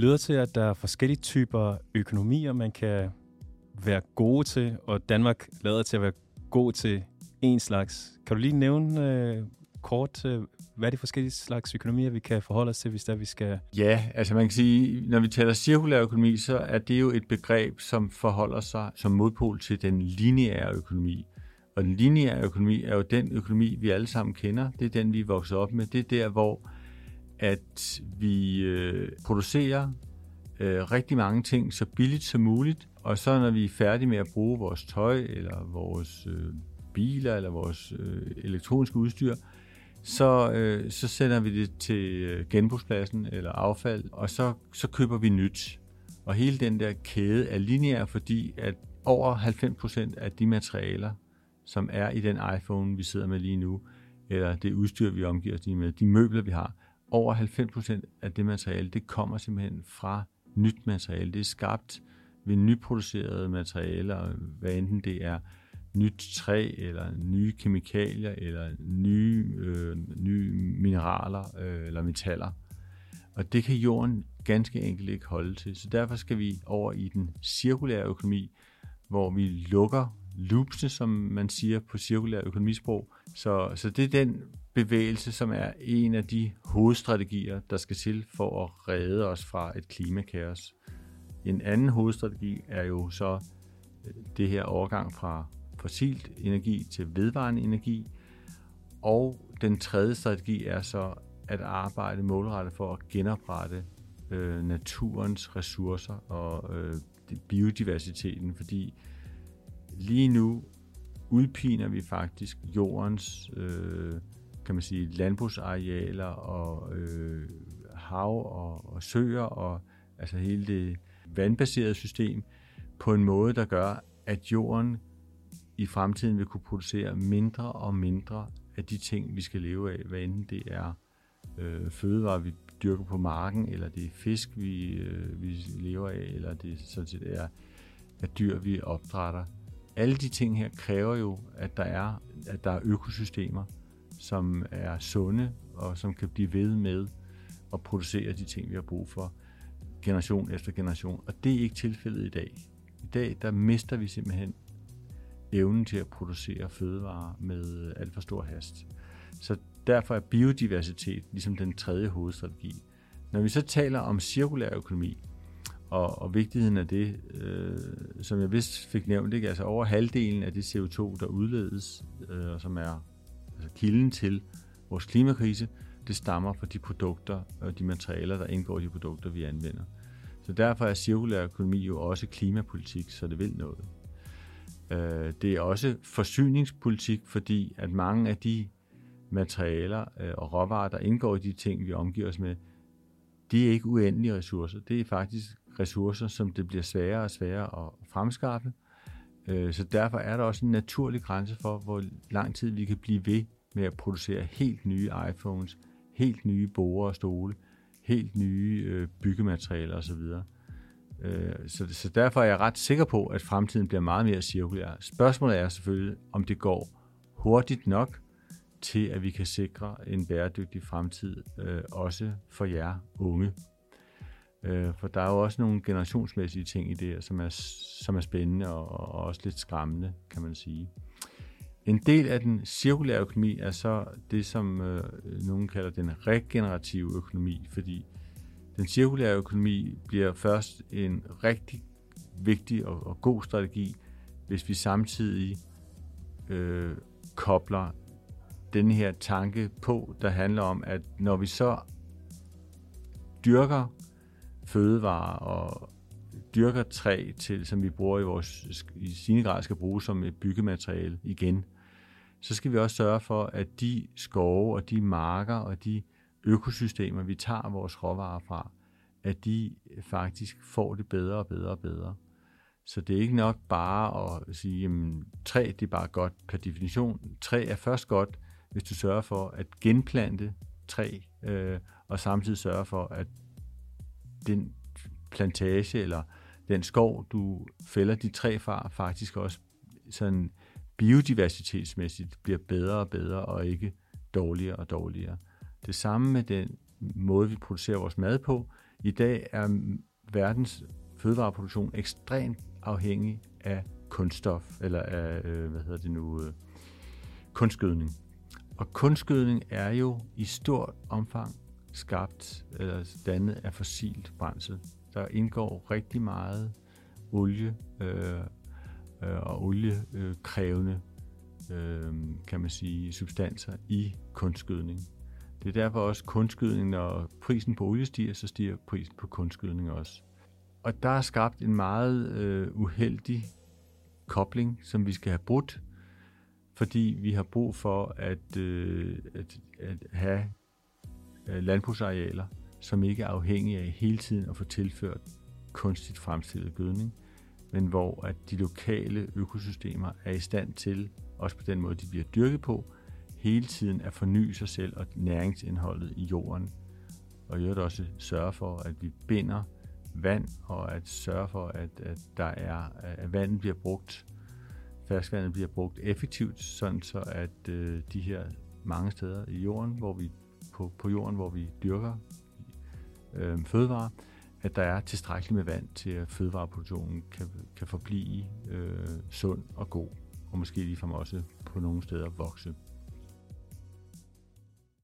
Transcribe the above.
lyder til, at der er forskellige typer økonomier, man kan være gode til, og Danmark lader til at være god til en slags. Kan du lige nævne øh, kort, øh, hvad er de forskellige slags økonomier, vi kan forholde os til, hvis der vi skal... Ja, altså man kan sige, når vi taler cirkulær økonomi, så er det jo et begreb, som forholder sig som modpol til den lineære økonomi. Og den lineære økonomi er jo den økonomi, vi alle sammen kender. Det er den, vi er vokset op med. Det er der, hvor at vi øh, producerer øh, rigtig mange ting så billigt som muligt, og så når vi er færdige med at bruge vores tøj, eller vores øh, biler, eller vores øh, elektroniske udstyr, så, øh, så sender vi det til øh, genbrugspladsen eller affald, og så, så køber vi nyt. Og hele den der kæde er lineær, fordi at over 90% af de materialer, som er i den iPhone, vi sidder med lige nu, eller det udstyr, vi omgiver os med, de møbler, vi har, over 90% af det materiale, det kommer simpelthen fra nyt materiale. Det er skabt ved nyproducerede materialer, hvad enten det er nyt træ, eller nye kemikalier, eller nye, øh, nye mineraler øh, eller metaller. Og det kan jorden ganske enkelt ikke holde til. Så derfor skal vi over i den cirkulære økonomi, hvor vi lukker loopsene, som man siger på cirkulær økonomisprog. Så, så det er den bevægelse, som er en af de hovedstrategier, der skal til for at redde os fra et klimakaos. En anden hovedstrategi er jo så øh, det her overgang fra fossilt energi til vedvarende energi. Og den tredje strategi er så at arbejde målrettet for at genoprette øh, naturens ressourcer og øh, biodiversiteten, fordi lige nu udpiner vi faktisk jordens øh, kan man sige, landbrugsarealer og øh, hav og, og søer og altså hele det vandbaserede system på en måde, der gør, at jorden i fremtiden vil kunne producere mindre og mindre af de ting, vi skal leve af, hvad enten det er øh, fødevarer, vi dyrker på marken, eller det er fisk, vi, øh, vi lever af, eller det sådan set er, er dyr, vi opdrætter. Alle de ting her kræver jo, at der er, at der er økosystemer, som er sunde og som kan blive ved med at producere de ting, vi har brug for generation efter generation. Og det er ikke tilfældet i dag. I dag der mister vi simpelthen evnen til at producere fødevarer med øh, alt for stor hast. Så derfor er biodiversitet ligesom den tredje hovedstrategi. Når vi så taler om cirkulær økonomi, og, og vigtigheden af det, øh, som jeg vist fik nævnt, ikke? altså over halvdelen af det CO2, der udledes, øh, og som er altså kilden til vores klimakrise, det stammer fra de produkter og de materialer, der indgår i de produkter, vi anvender. Så derfor er cirkulær økonomi jo også klimapolitik, så det vil noget. Øh, det er også forsyningspolitik, fordi at mange af de materialer øh, og råvarer, der indgår i de ting, vi omgiver os med, det er ikke uendelige ressourcer. Det er faktisk ressourcer, som det bliver sværere og sværere at fremskaffe. Øh, Øh, så derfor er der også en naturlig grænse for, hvor lang tid vi kan blive ved med at producere helt nye iPhones, helt nye borer og stole, helt nye øh, byggematerialer osv. Øh, så, så derfor er jeg ret sikker på, at fremtiden bliver meget mere cirkulær. Spørgsmålet er selvfølgelig, om det går hurtigt nok til, at vi kan sikre en bæredygtig fremtid, øh, også for jer unge. Øh, for der er jo også nogle generationsmæssige ting i det, som er, som er spændende og, og også lidt skræmmende, kan man sige. En del af den cirkulære økonomi er så det, som øh, nogen kalder den regenerative økonomi, fordi den cirkulære økonomi bliver først en rigtig vigtig og, og god strategi, hvis vi samtidig øh, kobler den her tanke på, der handler om, at når vi så dyrker fødevarer og dyrker træ til, som vi bruger i vores, i sine grad skal bruge som et byggemateriale igen, så skal vi også sørge for, at de skove og de marker og de økosystemer, vi tager vores råvarer fra, at de faktisk får det bedre og bedre og bedre. Så det er ikke nok bare at sige, at træ det er bare godt per definition. Træ er først godt, hvis du sørger for at genplante træ, øh, og samtidig sørge for, at den plantage eller den skov, du fælder de træ fra, faktisk også sådan biodiversitetsmæssigt bliver bedre og bedre, og ikke dårligere og dårligere. Det samme med den måde, vi producerer vores mad på, I dag er verdens fødevareproduktion ekstremt afhængig af kunststof, eller af, øh, hvad hedder det nu, øh, kunstgødning. Og kunstgødning er jo i stort omfang skabt eller dannet af fossilt brændsel. Der indgår rigtig meget olie øh, øh, og oliekrævende øh, kan man sige, substanser i kunstgødning. Det er derfor også kunstgødning, når prisen på olie stiger, så stiger prisen på kunstgødning også. Og der er skabt en meget øh, uheldig kobling, som vi skal have brudt, fordi vi har brug for at, øh, at, at have Øh, landbrugsarealer, som ikke er afhængige af hele tiden at få tilført kunstigt fremstillet gødning, men hvor at de lokale økosystemer er i stand til, også på den måde, de bliver dyrket på, hele tiden at forny sig selv og næringsindholdet i jorden. Og i øvrigt også sørge for, at vi binder vand, og at sørge for, at, at der er, at vandet bliver brugt, ferskvandet bliver brugt effektivt, sådan så at øh, de her mange steder i jorden, hvor vi på, på jorden, hvor vi dyrker øh, fødevarer, at der er tilstrækkeligt med vand til, at fødevareproduktionen kan, kan forblive øh, sund og god, og måske ligefrem også på nogle steder vokse.